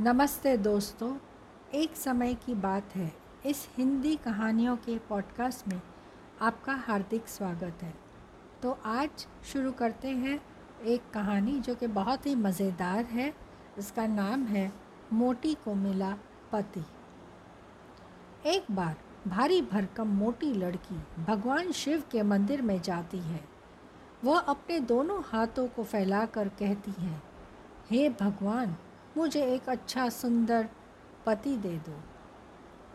नमस्ते दोस्तों, एक समय की बात है। इस हिंदी कहानियों के पॉडकास्ट में आपका हार्दिक स्वागत है। तो आज शुरू करते हैं एक कहानी जो कि बहुत ही मज़ेदार है। इसका नाम है मोटी को मिला पति। एक बार भारी भरकम मोटी लड़की भगवान शिव के मंदिर में जाती है। वह अपने दोनों हाथों को फैलाकर कहती है, हे भगवान मुझे एक अच्छा सुंदर पति दे दो।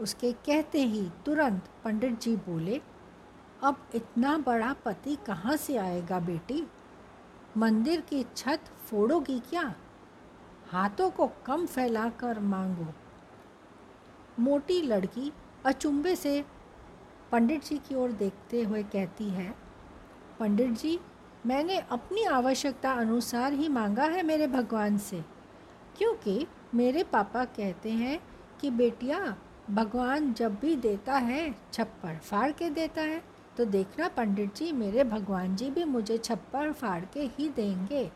उसके कहते ही तुरंत पंडित जी बोले, अब इतना बड़ा पति कहाँ से आएगा बेटी? मंदिर की छत फोड़ोगी क्या? हाथों को कम फैलाकर मांगो। मोटी लड़की अचुंबे से पंडित जी की ओर देखते हुए कहती है, पंडित जी, मैंने अपनी आवश्यकता अनुसार ही मांगा है मेरे भगवान से। क्योंकि मेरे पापा कहते हैं कि बेटिया, भगवान जब भी देता है छप्पर फाड़ के देता है। तो देखना पंडित जी, मेरे भगवान जी भी मुझे छप्पर फाड़ के ही देंगे।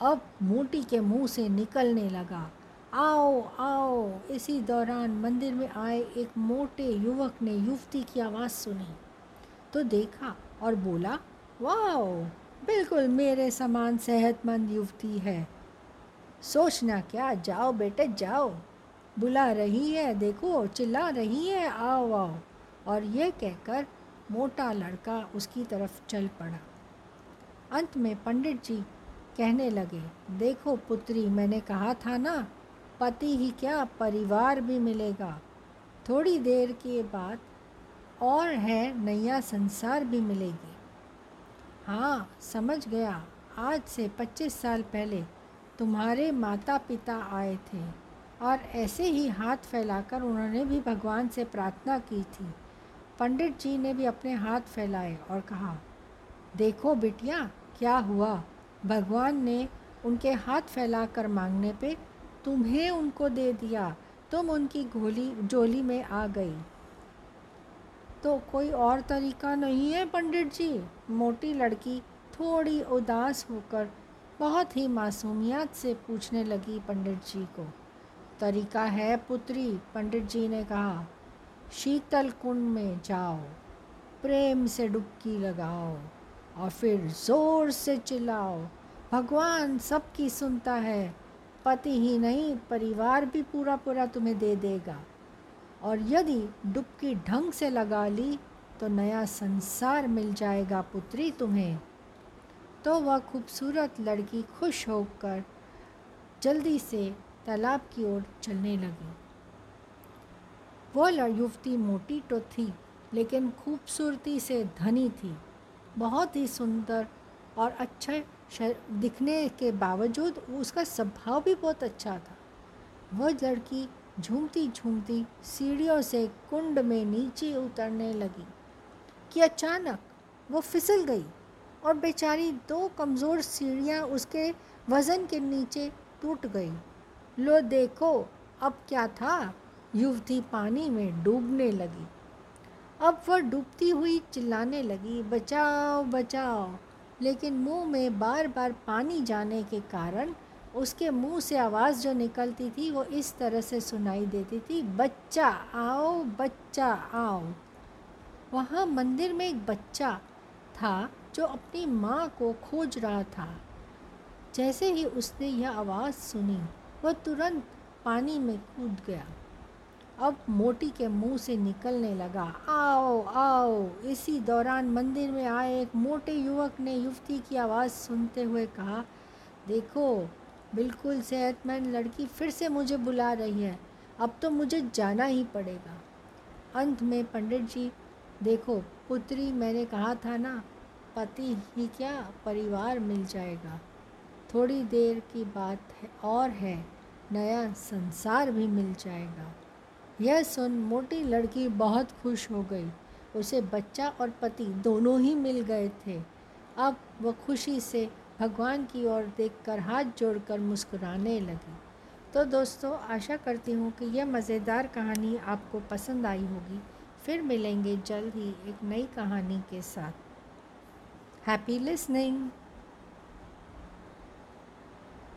अब मोटी के मुँह से निकलने लगा। आओ आओ, इसी दौरान मंदिर में आए एक मोटे युवक ने युवती की आवाज़ सुनी। तो देखा और बोला वाह बिल्कुल मेरे समान सेहतमंद युवती है। सोचना क्या? जाओ बेटे, जाओ। बुला रही है, देखो, चिल्ला रही है, आओ आओ। और ये कहकर मोटा लड़का उसकी तरफ़ चल पड़ा। अंत में पंडित जी कहने लगे, देखो पुत्री, मैंने कहा था ना, पति ही क्या परिवार भी मिलेगा। थोड़ी देर के बाद और है, नया संसार भी मिलेगी। हाँ समझ गया। आज से पच्चीस साल पहले तुम्हारे माता पिता आए थे और ऐसे ही हाथ फैलाकर उन्होंने भी भगवान से प्रार्थना की थी। पंडित जी ने भी अपने हाथ फैलाए और कहा, देखो बिटिया, क्या हुआ? भगवान ने उनके हाथ फैलाकर मांगने पे तुम्हें उनको दे दिया। तुम उनकी गोली जोली में आ गई। तो कोई और तरीका नहीं है पंडित जी? मोटी लड़की थोड़ी उदास होकर बहुत ही मासूमियत से पूछने लगी पंडित जी को। तरीका है पुत्री पंडित जी ने कहा, शीतल कुंड में जाओ, प्रेम से डुबकी लगाओ और फिर ज़ोर से चिल्लाओ। भगवान सबकी सुनता है, पति ही नहीं, परिवार भी पूरा पूरा तुम्हें दे देगा। और यदि डुबकी ढंग से लगा ली तो नया संसार मिल जाएगा पुत्री तुम्हें। तो वह खूबसूरत लड़की खुश होकर जल्दी से तालाब की ओर चलने लगी। वह युवती मोटी तो थी, लेकिन खूबसूरती से धनी थी। बहुत ही सुंदर और अच्छा दिखने के बावजूद उसका स्वभाव भी बहुत अच्छा था। वह लड़की झूमती झूमती सीढ़ियों से कुंड में नीचे उतरने लगी कि अचानक वो फिसल गई। और बेचारी दो कमज़ोर सीढ़ियाँ उसके वज़न के नीचे टूट गई। लो देखो, अब क्या था? युवती पानी में डूबने लगी। अब वह डूबती हुई चिल्लाने लगी, बचाओ बचाओ। लेकिन मुँह में बार बार पानी जाने के कारण उसके मुँह से आवाज़ जो निकलती थी, वो इस तरह से सुनाई देती थी, बच्चा, आओ बच्चा, आओ। वहाँ मंदिर में एक बच्चा था जो अपनी माँ को खोज रहा था। जैसे ही उसने यह आवाज़ सुनी, वह तुरंत पानी में कूद गया। अब मोटी के मुँह से निकलने लगा, आओ आओ, इसी दौरान मंदिर में आए एक मोटे युवक ने युवती की आवाज़ सुनते हुए कहा, देखो, बिल्कुल सेहतमंद लड़की फिर से मुझे बुला रही है, अब तो मुझे जाना ही पड़ेगा। अंत में पंडित जी, देखो, पुत्री मैंने कहा था ना पति ही क्या परिवार मिल जाएगा? थोड़ी देर की बात है, और है, नया संसार भी मिल जाएगा। यह सुन मोटी लड़की बहुत खुश हो गई। उसे बच्चा और पति दोनों ही मिल गए थे। अब वह खुशी से भगवान की ओर देखकर हाथ जोड़कर मुस्कुराने लगी। तो दोस्तों, आशा करती हूँ कि यह मज़ेदार कहानी आपको पसंद आई होगी। फिर मिलेंगे जल्द ही एक नई कहानी के साथ। Happy listening!